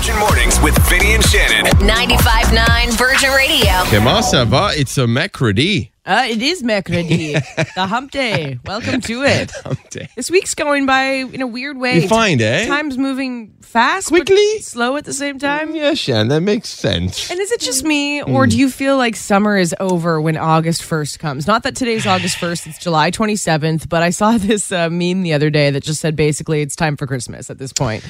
Virgin Mornings with Vinny and Shannon. 95.9 Virgin Radio. Comment ça va? It's a mercredi. Uh, it is mercredi, the hump day. Welcome to it. Hump day. This week's going by in a weird way. You find, eh? Time's moving fast, but Quickly? slow at the same time. Yeah, Shan, that makes sense. And is it just me, or Hmm. do you feel like summer is over when August 1st comes? Not that today's August 1st, it's July 27th, but I saw this uh, meme the other day that just said basically it's time for Christmas at this point.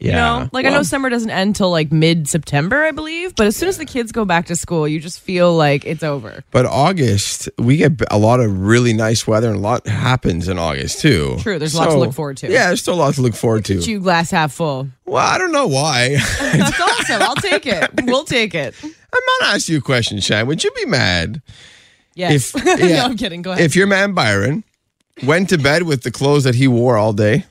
You Yeah. know, like I know summer doesn't end till like mid September, I believe, but as soon as the kids go back to school, you just feel like it's over. But August, we get a lot of really nice weather and a lot happens in August too. True, there's a lot to look forward to. Yeah, there's still a lot to look forward to. You glass half full. Well, I don't know why. That's awesome. I'll take it. We'll take it. I'm gonna ask you a question, Shan. Would you be mad Yes. If- no, yeah. I'm kidding. Go ahead. if your man Byron went to bed with the clothes that he wore all day?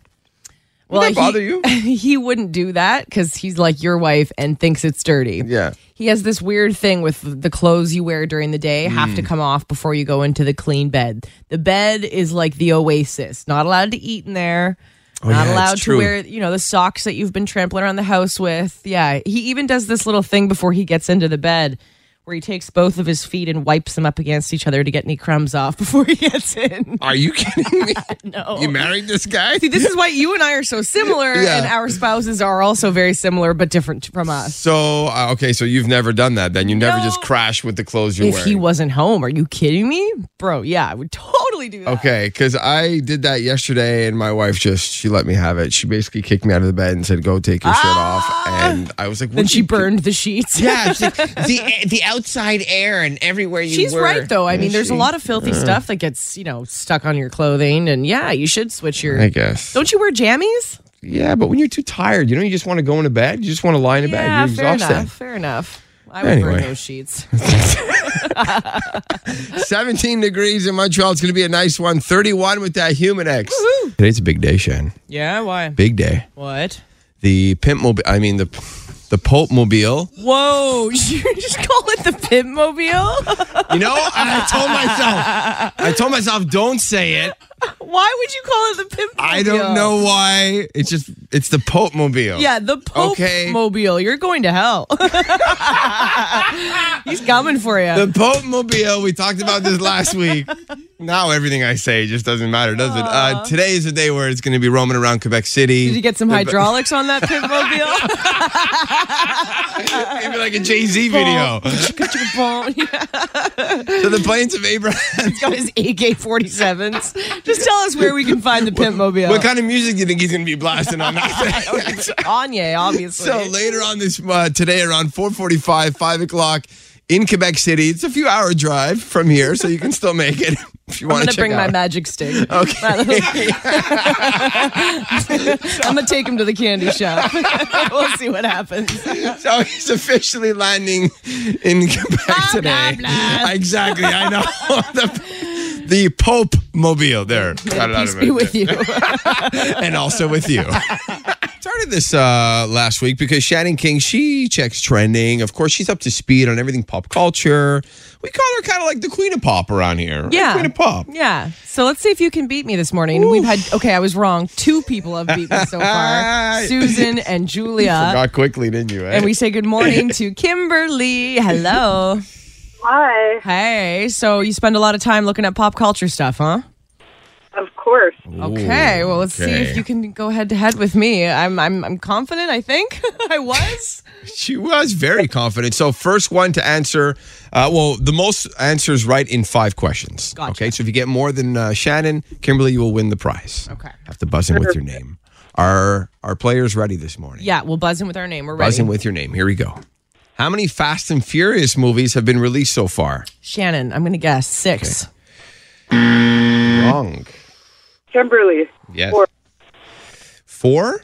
Well, that bother he, you? He wouldn't do that because he's like your wife and thinks it's dirty. Yeah. He has this weird thing with the clothes you wear during the day have to mm. come off before you go into the clean bed. The bed is like the oasis. Not allowed to eat in there. Oh, not yeah, allowed to wear, you know, the socks that you've been trampling around the house with. Yeah. He even does this little thing before he gets into the bed where he takes both of his feet and wipes them up against each other to get any crumbs off before he gets in. Are you kidding me? No. You married this guy? See, this is why you and I are so similar, Yeah. and our spouses are also very similar but different from us. So uh, okay, so you've never done that. Then you never No. just crash with the clothes you're If wearing. he wasn't home, are you kidding me, bro? Yeah, I would totally do that. Okay, because I did that yesterday, and my wife just she let me have it. She basically kicked me out of the bed and said, "Go take your shirt off." Ah! And I was like, Then she burned the sheets. Yeah, like, the the outside air and everywhere you She's were. right though. I mean, Is there's a lot of filthy stuff that gets you know stuck on your clothing, and yeah, you should switch your. I guess. Don't you wear jammies? Yeah, but when you're too tired, you know, you just want to go into bed. You just want to lie in a Yeah, bed. You're fair exhausted. enough. Fair enough. I would Anyway. burn those sheets. 17 degrees in Montreal. It's going to be a nice one. 31 with that Humidex. Today's a big day, Shan. yeah, why? Big day. What? The pimp mobile. I mean the the Pope mobile. Whoa! You just call it the pimp mobile? You know, I told myself. I told myself, don't say it. Why would you call it the pimp? I don't know why. It's just it's the Pope mobile. Yeah, the Pope Okay. mobile. You're going to hell. He's coming for you. The Pope mobile. We talked about this last week. Now everything I say just doesn't matter, does it? Uh, today is the day where it's going to be roaming around Quebec City. Did you get some hydraulics on that pimp mobile? Maybe like a Jay Z video. so the plains of Abraham. He's got his AK 47s. Just tell us where we can find the pimp mobile. What kind of music do you think he's going to be blasting on that thing? Kanye, obviously. So later on this uh, today around 4:45, 5 o'clock in Quebec City. It's a few hour drive from here, so you can still make it if you I'm want to check bring my magic stick. Okay. I'm gonna take him to the candy shop. we'll see what happens. so he's officially landing in Quebec today. blah. Exactly, I know. the, the Pope Mobile there. Out Peace be with you. and also with you. Started this uh, last week because Shannon King, she checks trending. Of course, she's up to speed on everything pop culture. We call her kind of like the queen of pop around here. right? Yeah. Queen of pop. Yeah. So let's see if you can beat me this morning. We've had okay, I was wrong. Two people have beat me so far. Susan and Julia. Got quickly, didn't you? Eh? And we say good morning to Kimberly. Hello. Hi, Hey. So you spend a lot of time looking at pop culture stuff, huh? Of course. Okay. Well, let's see if you can go head to head with me. I'm I'm I'm confident. I think I was. She was very confident. So, first one to answer, uh, well, the most answers right in five questions. Gotcha. Okay, so if you get more than uh, Shannon, Kimberly, you will win the prize. Okay. Have to buzz in with your name. Are our players ready this morning? Yeah, we'll buzz in with our name. We're ready. Buzz in with your name. Here we go. How many Fast and Furious movies have been released so far? Shannon. I'm gonna guess six. Wrong. Kimberly. Yes. Four. Four?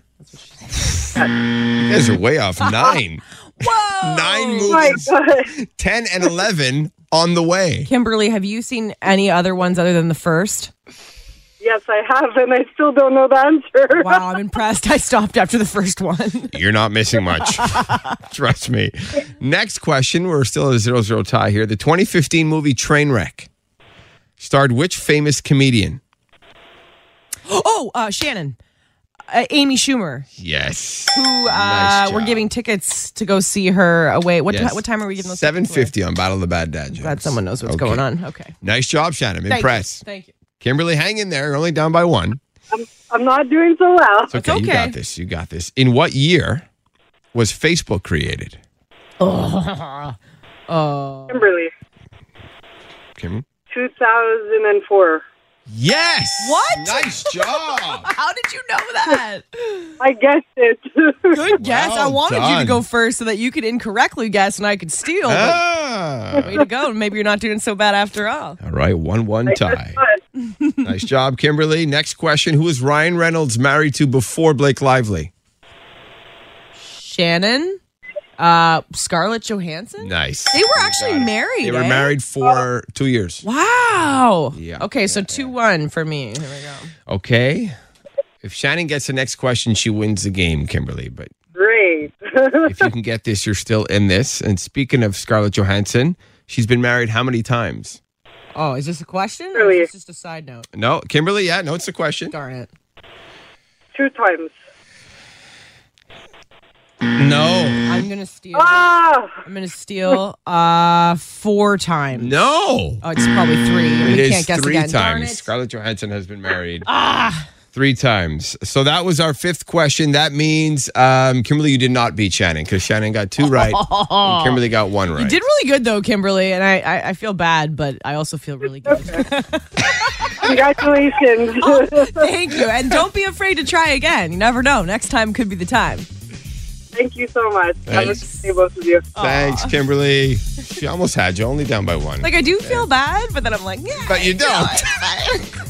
you guys are way off. Nine. Whoa. Nine my movies. God. 10 and 11 on the way. Kimberly, have you seen any other ones other than the first? Yes, I have, and I still don't know the answer. Wow, I'm impressed. I stopped after the first one. You're not missing much. Trust me. Next question. We're still at a 0 0 tie here. The 2015 movie Trainwreck starred which famous comedian? Oh, uh, Shannon. Uh, Amy Schumer, Yes. who uh, Nice we're giving tickets to go see her away. What, Yes. ti- what time are we giving those? Seven tickets away? fifty on Battle of the Bad Dad jokes. Glad someone knows what's Okay. going on. Okay. Nice job, Shannon. I'm Thank impressed. You. Thank you. Kimberly, hang in there. You're only down by one. I'm not doing so well. It's okay. You okay. got this. You got this. In what year was Facebook created? Oh Kimberly, Kim? 2004. Yes. What? Nice job. How did you know that? I guessed it. Good guess. I Well wanted you to go first so that you could incorrectly guess and I could steal. But Ah. way to go. Maybe you're not doing so bad after all. All right, one one tie. Nice job, Kimberly. Next question: Who was Ryan Reynolds married to before Blake Lively? Shannon, uh, Scarlett Johansson. Nice. They were actually married. They were eh? married for two years. Wow. Yeah. Okay, so two one for me. Here we go. Okay. If Shannon gets the next question, she wins the game, Kimberly. But great. if you can get this, you're still in this. And speaking of Scarlett Johansson, she's been married how many times? Oh, is this a question? Or Really? is this just a side note? No, Kimberly. Yeah, no, it's a question. Darn it. Two times. No, I'm gonna steal. Ah, I'm gonna steal uh four times. no. Oh, it's probably three. It we is can't guess three again. Darn times. it. Scarlett Johansson has been married three times. So that was our fifth question. That means, um, Kimberly, you did not beat Shannon because Shannon got two right. and Kimberly got one right. You did really good though, Kimberly, and I, I I feel bad, but I also feel really good. congratulations. Thank you, and don't be afraid to try again. You never know. Next time could be the time. Thank you so much. Have a Thanks. good day, both of you. Thanks, Kimberly. She almost had you, only down by one. Like I do feel bad, but then I'm like, yeah. but you don't.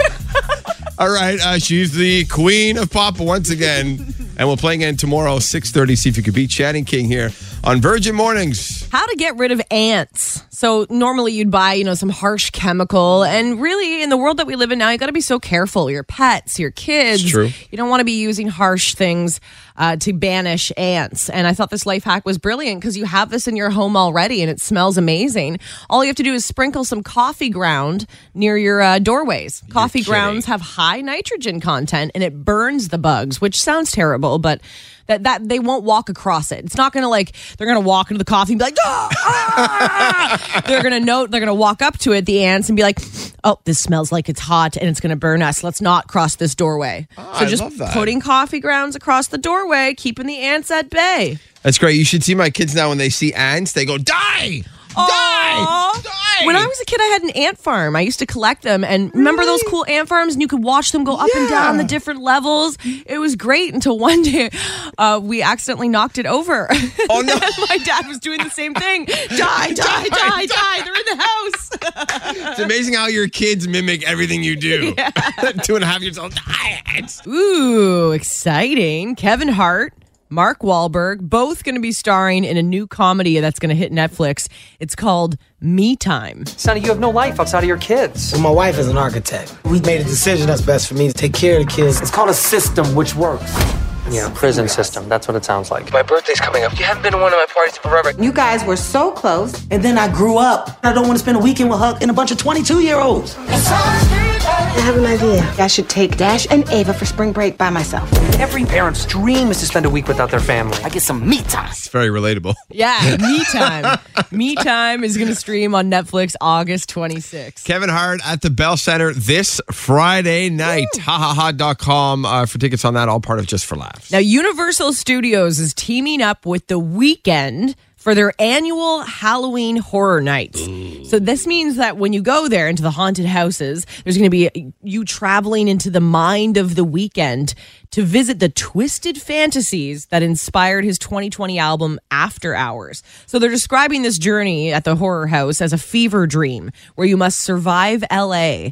All right, uh, she's the queen of pop once again. And we'll play again tomorrow, 6.30. See if you can beat Shannon King here on Virgin Mornings. How to get rid of ants. So normally you'd buy, you know, some harsh chemical, and really in the world that we live in now, you got to be so careful. Your pets, your kids. It's true. You don't want to be using harsh things uh, to banish ants. And I thought this life hack was brilliant because you have this in your home already, and it smells amazing. All you have to do is sprinkle some coffee ground near your uh, doorways. Coffee grounds have high nitrogen content, and it burns the bugs, which sounds terrible, but. That, that they won't walk across it. It's not gonna like they're gonna walk into the coffee and be like, "Ah, ah." they're gonna note they're gonna walk up to it, the ants, and be like, oh, this smells like it's hot and it's gonna burn us. Let's not cross this doorway. so I just love that. putting coffee grounds across the doorway, keeping the ants at bay. That's great. You should see my kids now when they see ants, they go, die! Die! Die! When I was a kid, I had an ant farm. I used to collect them, and remember those cool ant farms, and you could watch them go up and down the different levels. It was great until one day uh, we accidentally knocked it over. Oh, no. And my dad was doing the same thing. Die, die, die, die! They're in the house. It's amazing how your kids mimic everything you do. Two and a half years old, die! Ooh, exciting! Kevin Hart. Mark Wahlberg, both going to be starring in a new comedy that's going to hit Netflix. It's called Me Time. Sonny, you have no life outside of your kids. Well, my wife is an architect. We made a decision that's best for me to take care of the kids. It's called a system which works. Yeah, prison system. That's what it sounds like. My birthday's coming up. You haven't been to one of my parties forever. You guys were so close. And then I grew up. I don't want to spend a weekend with Huck and a bunch of 22 year olds. I have an idea. I should take Dash and Ava for spring break by myself. Every parent's dream is to spend a week without their family. I get some me time. It's very relatable. Yeah, Me Time. me Time is going to stream on Netflix August 26th. Kevin Hart at the Bell Center this Friday night. Hahaha.com uh, for tickets on that, all part of Just for Laughs. Now, Universal Studios is teaming up with The Weeknd for their annual Halloween Horror Nights. So this means that when you go there into the haunted houses, there's going to be you traveling into the mind of The Weeknd to visit the twisted fantasies that inspired his 2020 album After Hours. So they're describing this journey at the horror house as a fever dream where you must survive LA.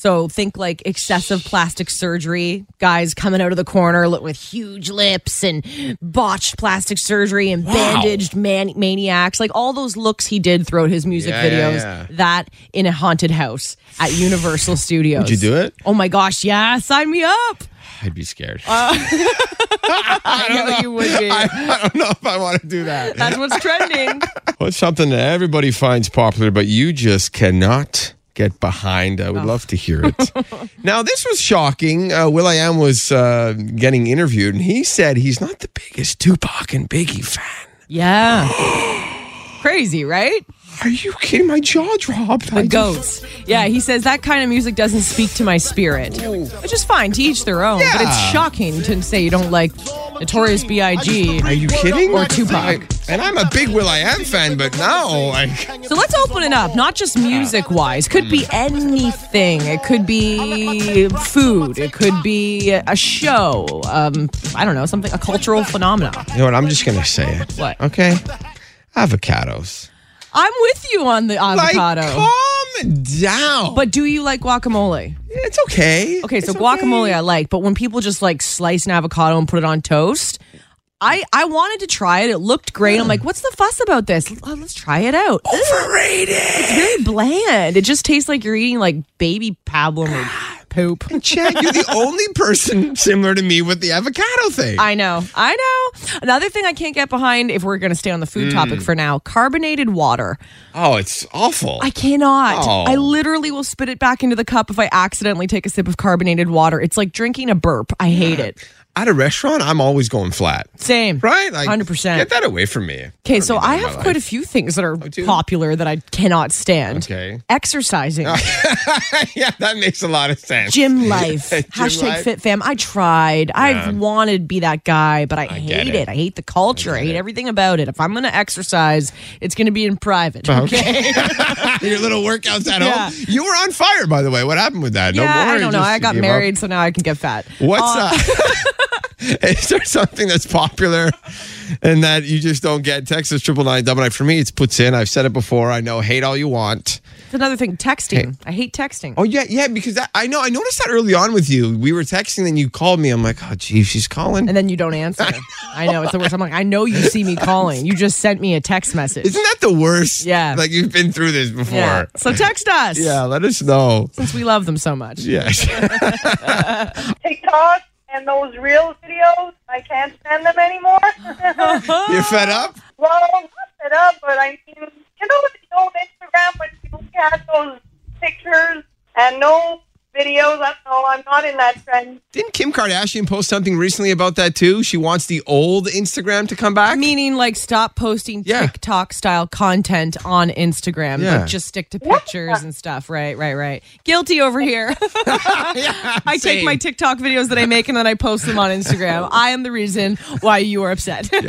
So think like excessive plastic surgery, guys coming out of the corner look with huge lips and botched plastic surgery and bandaged man- maniacs, like all those looks he did throughout his music Yeah, yeah, videos. yeah. That in a haunted house at Universal Studios. Would you do it? Oh my gosh, yeah, sign me up. I'd be scared. Uh, I don't know you would be. I, I don't know if I want to do that. That's what's trending. What's something that everybody finds popular, but you just cannot get behind. Oh. I would love to hear it. now, this was shocking. Uh, will.i.am was uh, getting interviewed, and he said he's not the biggest Tupac and Biggie fan. Yeah. Crazy, right? Are you kidding? My jaw dropped. The goats. Yeah, he says that kind of music doesn't speak to my spirit. Which is fine, to each their own. But it's shocking to say you don't like Notorious B.I.G. Are you kidding? Or Tupac. And I'm a big will.i.am fan, but now, like, So let's open it up, not just music wise. Could be anything. It could be food. It could be a show. Um, I don't know, something, a cultural phenomenon. you know what? I'm just gonna say it. What? Okay. Avocados. I'm with you on the avocado. Like, calm down. but do you like guacamole? it's okay. Okay, so It's guacamole I like, but when people just like slice an avocado and put it on toast, I I wanted to try it. It looked great. I'm like, what's the fuss about this? Oh, let's try it out. Overrated. It's very bland. It just tastes like you're eating like baby pablum or poop. Chad, you're the only person similar to me with the avocado thing. I know. I know. Another thing I can't get behind if we're going to stay on the food Mm. topic for now, carbonated water. oh, it's awful. I cannot. Oh. I literally will spit it back into the cup if I accidentally take a sip of carbonated water. It's like drinking a burp. I hate it. At a restaurant, I'm always going flat. Same. Right? Like, 100%. Get that away from me. Okay, so I have quite a few things that are do? popular that I cannot stand. Okay. Exercising, yeah, that makes a lot of sense. gym life, Gym hashtag life. fit fam. I tried. I've wanted to be that guy, but I, get hate it. it. I hate the culture. I, hate everything about it. If I'm going to exercise, it's going to be in private. Okay. Your little workouts at Yeah. home. You were on fire, by the way. What happened with that? yeah, no more. I don't know. I got gave up? married, so now I can get fat. What's uh, Is there something that's popular and that you just don't get? Text us triple nine double nine. For me, it's poutine. I've said it before. I know. Hate all you want. It's another thing. Texting. I hate texting. Oh yeah, yeah. Because that, I know. I noticed that early on with you. We were texting, then you called me. I'm like, oh, geez, she's calling. And then you don't answer. I know it's the worst. I'm like, I know you see me calling. You just sent me a text message. Isn't that the worst? Yeah. Like you've been through this before. yeah. So text us. Yeah, let us know. Since we love them so much. Yes. TikTok and those reel videos, I can't stand them anymore. You're fed up? well, I'm not fed up, but I mean, you know, the old Instagram when you had those pictures and no videos. I don't know. I'm not in that trend. Didn't Kim Kardashian post something recently about that too? She wants the old Instagram to come back. Meaning, like, stop posting Yeah. TikTok style content on Instagram, Yeah. but just stick to pictures and stuff. Right, right, right. Guilty over here. I take my TikTok videos that I make and then I post them on Instagram. I am the reason why you are upset.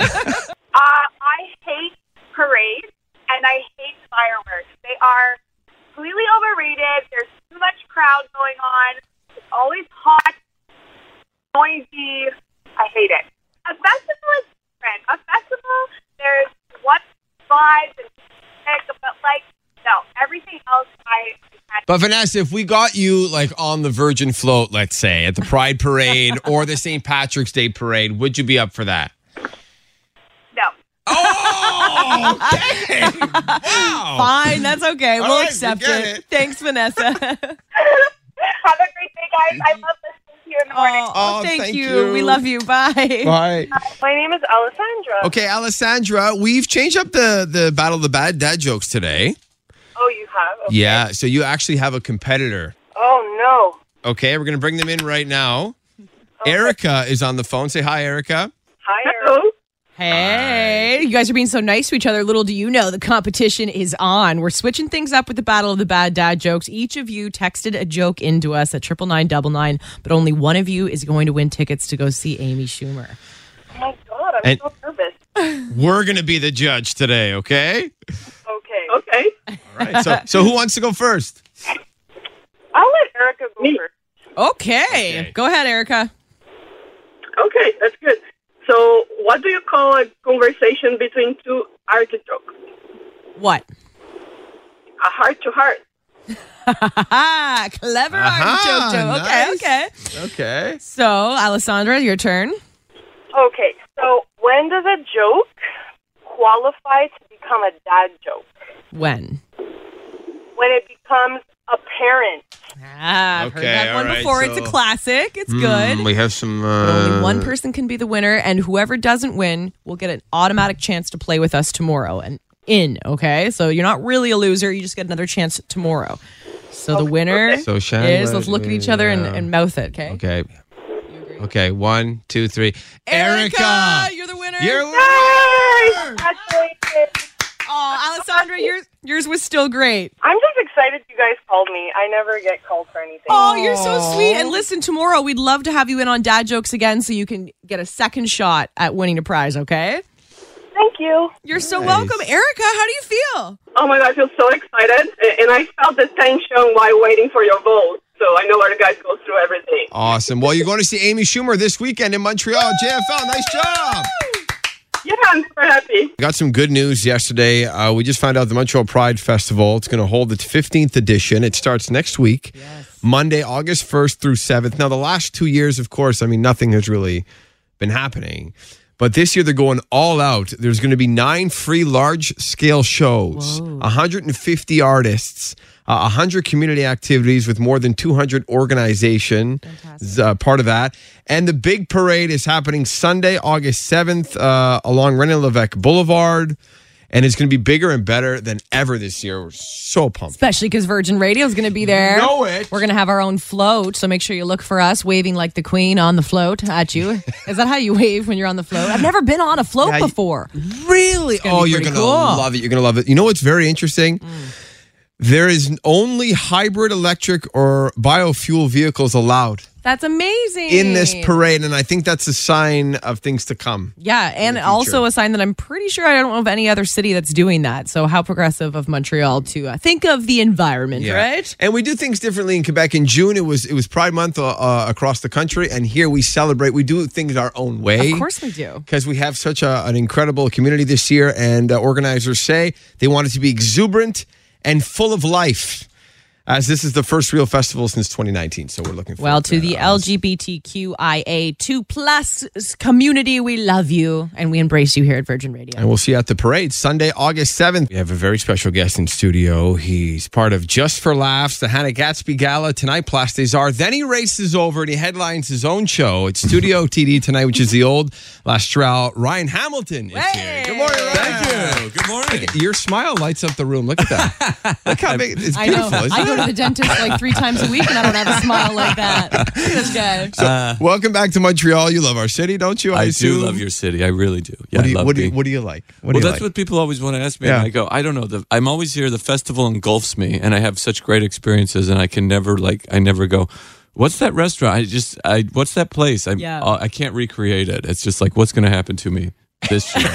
Uh, I hate parades and I hate fireworks. They are completely overrated. There's too much crowd going on. It's always hot, noisy. I hate it. A festival is different. A festival, there's one vibe and music, but like, no, everything else I can't. But Vanessa, if we got you like on the Virgin float, let's say at the Pride Parade or the St. Patrick's Day Parade, would you be up for that? No. Oh, okay. wow. Fine, that's okay. All we'll right, accept get it. it. Thanks, Vanessa. Have a great day, guys. I love listening to you in the morning. oh, Oh, oh thank, thank you. you. We love you. Bye. Bye. Uh, my name is Alessandra. Okay, Alessandra, we've changed up the the battle of the bad dad jokes today. Oh, you have? Okay. Yeah, so you actually have a competitor. Oh, no. Okay, we're gonna bring them in right now. Erica is on the phone. Say hi, Erica. Hi, Hello. Hey, you guys are being so nice to each other. Little do you know, the competition is on. We're switching things up with the battle of the bad dad jokes. Each of you texted a joke into us at triple nine double nine, but only one of you is going to win tickets to go see Amy Schumer. Oh, my God. I'm And- so nervous. We're gonna be the judge today. Okay. Okay. Okay. All right. So, so who wants to go first? I'll let Erica go first. Okay, Okay. go ahead, Erica. Okay, that's good. So, what do you call a conversation between two artichokes? What? A heart to heart. Ah, clever Aha, artichoke joke. Okay, okay. Okay. So, Alessandra, your turn. Okay, so when does a joke qualify to become a dad joke? When? When it becomes apparent. Ah, I've heard Okay, that all one right, before. It's a so- classic. It's good. Mm, we have some. Uh, only one person can be the winner, and whoever doesn't win will get an automatic chance to play with us tomorrow and in. Okay, so you're not really a loser; you just get another chance tomorrow. So the winner So Shannon, is let's look at each other and, yeah. and mouth it. Okay. Okay. Okay. One, two, three. Erica, you're the winner. you're Yay! Congratulations. Oh, Alessandra, yours yours was still great. I'm just excited you guys called me. I never get called for anything. Oh, you're so sweet. And listen, tomorrow we'd love to have you in on Dad Jokes again, so you can get a second shot at winning a prize. Okay. Thank you. You're so welcome, Erica. How do you feel? Oh my god, I feel so excited. And I felt the tension while waiting for your vote. So I know where the guys go through everything. awesome. Well, you're going to see Amy Schumer this weekend in Montreal. JFL, nice job. Yeah, I'm super happy. We got some good news yesterday. Uh, we just found out the Montreal Pride Festival. It's going to hold its 15th edition. It starts next week, Monday, August 1st through 7th. Now, the last two years, of course, I mean, nothing has really been happening. But this year, they're going all out. There's going to be nine free large scale shows, 150 artists, uh, 100 community activities with more than 200 organizations uh, part of that. And the big parade is happening Sunday, August 7th, uh, along René Levesque Boulevard. And it's going to be bigger and better than ever this year. We're so pumped. Especially because Virgin Radio is going to be there. Know it. We're going to have our own float, so make sure you look for us waving like the queen on the float at you. is that how you wave when you're on the float? I've never been on a float Yeah, before. Really? Oh, you're going to cool. Mm. love it. You're going to love it. You know what's very interesting? There is only hybrid electric or biofuel vehicles allowed That's amazing. in this parade. And I think that's a sign of things to come. Yeah, and also a sign that I'm pretty sure I don't know of any other city that's doing that. So how progressive of Montreal to uh, think of the environment, right? And we do things differently in Quebec. In June, it was it was Pride Month uh, uh, across the country, and here we celebrate. We do things our own way. Of course we do. because we have such a, an incredible community this year, and uh, organizers say they want it to be exuberant and full of life. As this is the first real festival since 2019, so we're looking forward Well, to that. the Uh, LGBTQIA2 plus community, we love you and we embrace you here at Virgin Radio. And we'll see you at the parade Sunday, August 7th. We have a very special guest in studio. He's part of Just for Laughs, the Hannah Gadsby Gala tonight, Place des Arts. Then he races over and he headlines his own show. It's Studio TD tonight, which is the old L'Astral. Ryan Hamilton is here. Good morning, Ryan. Thank you. Good morning. Your smile lights up the room. Look at that. Look how big it's I know. beautiful. Isn't I go to the dentist like three times a week and I don't have a smile like that. Look at this guy. Welcome back to Montreal. You love our city, don't you? I do love your city. I really do. Yeah, What do I you, love what do you, what do you like? What well, do you that's like? what people always want to ask me. Yeah. And I go, I don't know. The, I'm always here. The festival engulfs me, and I have such great experiences, and I can never like. I never go. What's that restaurant? I just. I. What's that place? I. Yeah. Uh, I can't recreate it. It's just like what's going to happen to me this year.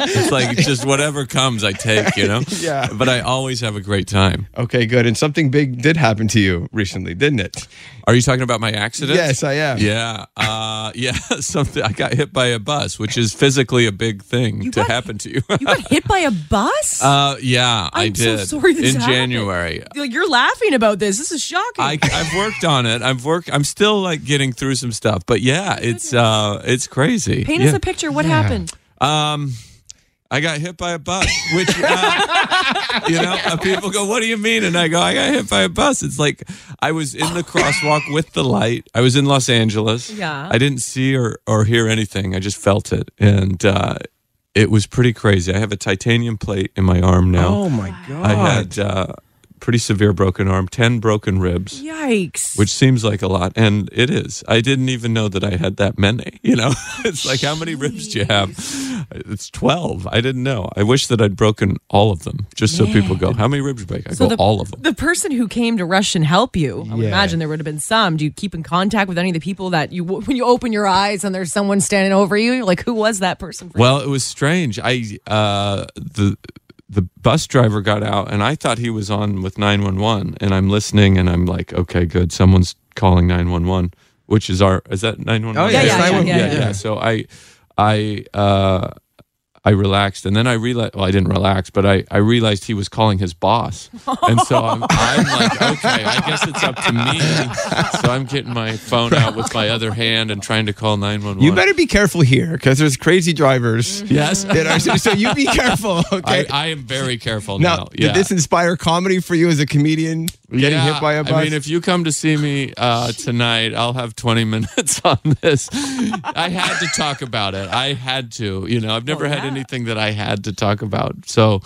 it's like just whatever comes, I take. You know. Yeah. But I always have a great time. Okay, good. And something big did happen to you recently, didn't it? Are you talking about my accident? Yes, I am. Yeah, uh, yeah. Something. I got hit by a bus, which is physically a big thing to got- happen to you. You got hit by a bus? uh, yeah, I I'm so did sorry this in happened. January. Like, You're laughing about this. This is shocking. I, I've worked on it. I've worked. I'm still like getting through some stuff, but yeah, it's uh, it's crazy. Paint yeah. us a picture. What happened? Um, I got hit by a bus, which uh, you know, uh, people go, "What do you mean?" And I go, "I got hit by a bus." It's like I was in the crosswalk with the light. I was in Los Angeles. Yeah. I didn't see or or hear anything. I just felt it, and uh, it was pretty crazy. I have a titanium plate in my arm now. Oh my god. I had uh, pretty severe broken arm, ten broken ribs. Yikes. which seems like a lot and it is. I didn't even know that i had that many you know? It's like how many ribs do you have? It's 12 i didn't know. I wish that i'd broken all of them just so people go how many ribs did you break i So go all of them. The person who came to rush and help you, I would Yeah. imagine there would have been some. Do you keep in contact with any of the people that you, when you open your eyes and there's someone standing over you, like, who was that person? For well it was strange. I uh the the bus driver got out and i thought he was on with 911 and i'm listening and i'm like okay good someone's calling 911 which is our is that 911 Oh, yeah, Yeah, yeah, yeah, yeah, yeah, yeah. So I, I, uh, I relaxed, and then I realized. Well, I didn't relax, but I, I realized he was calling his boss, and so I'm, I'm like, okay, I guess it's up to me. So I'm getting my phone out with my other hand and trying to call nine one one. You better be careful here because there's crazy drivers. Yes. that are- so, so you be careful, okay? I am very careful now, now. Yeah. did this inspire comedy for you as a comedian? Getting Yeah, hit by a bus? I mean, if you come to see me uh, tonight, I'll have 20 minutes on this. I had to talk about it. I had to. You know, I've never had anything that I had to talk about. So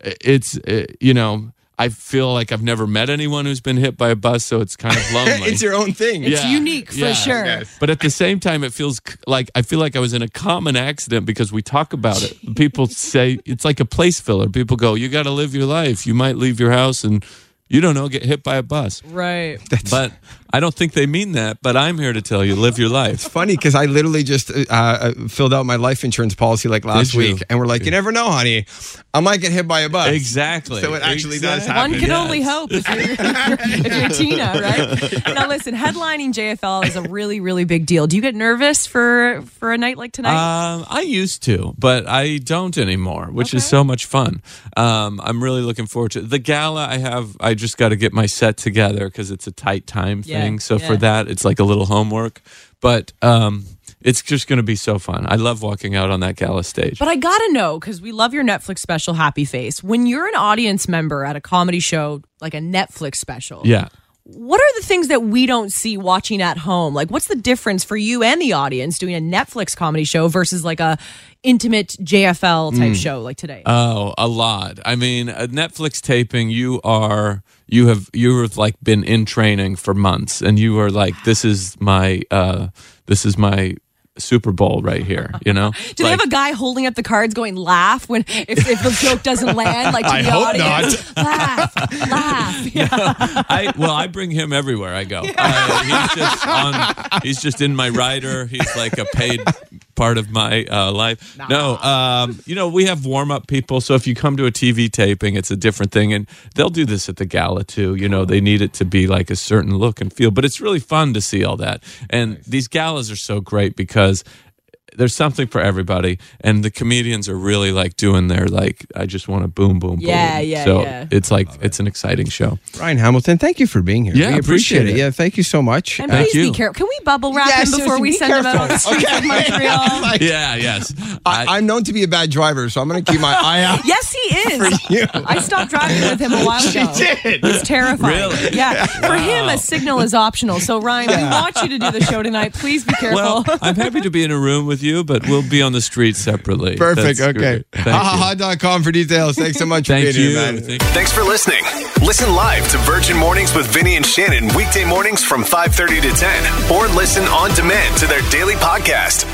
it's, uh, you know, I feel like I've never met anyone who's been hit by a bus, so it's kind of lonely. it's your own thing. It's unique for sure. Yes. But at the same time, it feels like I feel like I was in a common accident because we talk about it. People say it's like a place filler. People go, "You got to live your life. You might leave your house and you don't know get hit by a bus." Right. But I don't think they mean that. But I'm here to tell you, live your life. It's funny because I literally just uh, uh, filled out my life insurance policy like last week, and we're like, you never know, honey, I might get hit by a bus. Exactly. So it actually does happen. One can Yes. only hope if you're, if you're Tina, right? Now, listen, headlining JFL is a really, really big deal. Do you get nervous for for a night like tonight? Um, I used to, but I don't anymore, which is so much fun. Um, I'm really looking forward to the gala. I have. I just got to get my set together because it's a tight time Yeah, thing. So yeah. for that, it's like a little homework. But um, it's just going to be so fun. I love walking out on that gala stage. But I gotta know because we love your Netflix special, Happy Face. When you're an audience member at a comedy show, like a Netflix special, yeah. What are the things that we don't see watching at home? Like, what's the difference for you and the audience doing a Netflix comedy show versus like a intimate JFL type show like today? Oh, a lot. I mean, a Netflix taping, you are you have you have like been in training for months, and you are like, this is my uh, this is my Super Bowl right here. You know? Do they have a guy holding up the cards going laugh when if, if the joke doesn't land like to I the audience? Laugh, laugh. Yeah. I well, I bring him everywhere I go. Uh, he's just on. He's just in my rider. He's like a paid part of my uh, life. No, um, you know we have warm up people. So if you come to a TV taping, it's a different thing, and they'll do this at the gala too. You know they need it to be like a certain look and feel, but it's really fun to see all that. And these galas are so great because there's something for everybody and the comedians are really like doing their like i just want to boom boom boom Yeah, yeah, so yeah. it's like it's an exciting show Ryan Hamilton, thank you for being here. Yeah, we appreciate, appreciate it. it. Yeah, thank you so much. And Uh, please you. be careful. Can we bubble wrap Yes, him before seriously, we be send him out on the careful. streets Okay. of Montreal? Like, yeah yes I, I'm known to be a bad driver, so I'm going to keep my eye out. Yes, he is. you. I stopped driving with him a while She ago. did. It's terrifying. Really? Yeah. For him, a signal is optional. So, Ryan, we want you to do the show tonight. Please be careful. Well, I'm happy to be in a room with you, but we'll be on the street separately. Perfect. That's okay. great. Thank you. HaHaHa.com for details. Thanks so much Thank for being you. here, man. Thanks for listening. Listen live to Virgin Mornings with Vinny and Shannon weekday mornings from 5:30 to 10 or listen on demand to their daily podcast.